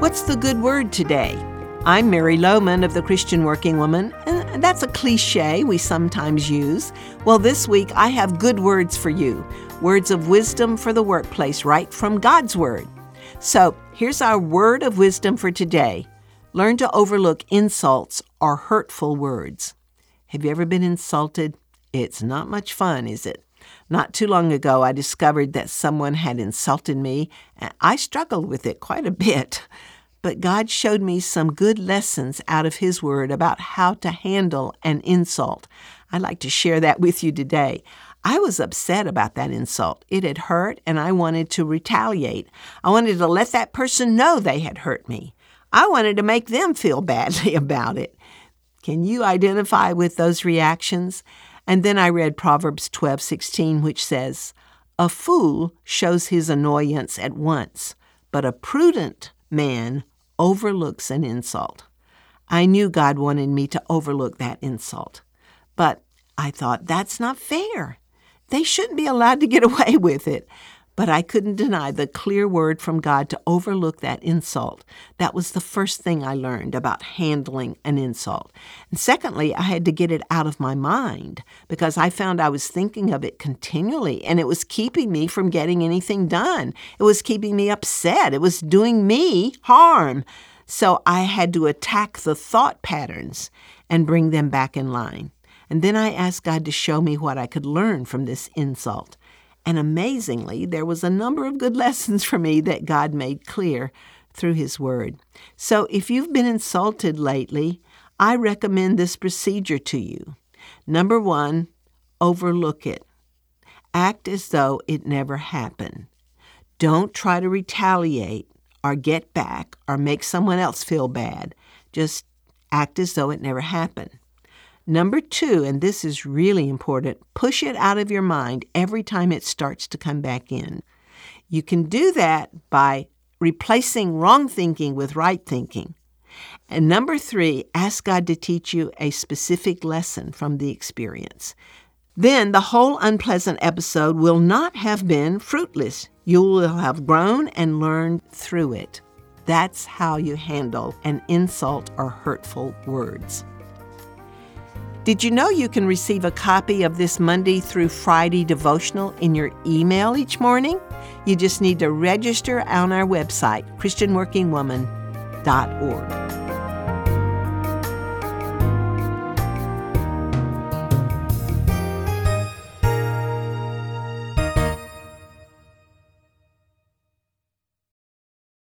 What's the good word today? I'm Mary Lowman of the Christian Working Woman, and that's a cliche we sometimes use. Well, this week I have good words for you words of wisdom for the workplace, right from God's Word. So here's our word of wisdom for today learn to overlook insults or hurtful words. Have you ever been insulted? It's not much fun, is it? Not too long ago, I discovered that someone had insulted me, and I struggled with it quite a bit. But God showed me some good lessons out of His Word about how to handle an insult. I'd like to share that with you today. I was upset about that insult. It had hurt, and I wanted to retaliate. I wanted to let that person know they had hurt me. I wanted to make them feel badly about it. Can you identify with those reactions? And then I read Proverbs 12:16 which says, "A fool shows his annoyance at once, but a prudent man overlooks an insult." I knew God wanted me to overlook that insult. But I thought that's not fair. They shouldn't be allowed to get away with it. But I couldn't deny the clear word from God to overlook that insult. That was the first thing I learned about handling an insult. And secondly, I had to get it out of my mind because I found I was thinking of it continually and it was keeping me from getting anything done. It was keeping me upset. It was doing me harm. So I had to attack the thought patterns and bring them back in line. And then I asked God to show me what I could learn from this insult. And amazingly, there was a number of good lessons for me that God made clear through His Word. So if you've been insulted lately, I recommend this procedure to you. Number one, overlook it. Act as though it never happened. Don't try to retaliate or get back or make someone else feel bad. Just act as though it never happened. Number two, and this is really important, push it out of your mind every time it starts to come back in. You can do that by replacing wrong thinking with right thinking. And number three, ask God to teach you a specific lesson from the experience. Then the whole unpleasant episode will not have been fruitless. You will have grown and learned through it. That's how you handle an insult or hurtful words. Did you know you can receive a copy of this Monday through Friday devotional in your email each morning? You just need to register on our website, ChristianWorkingWoman.org.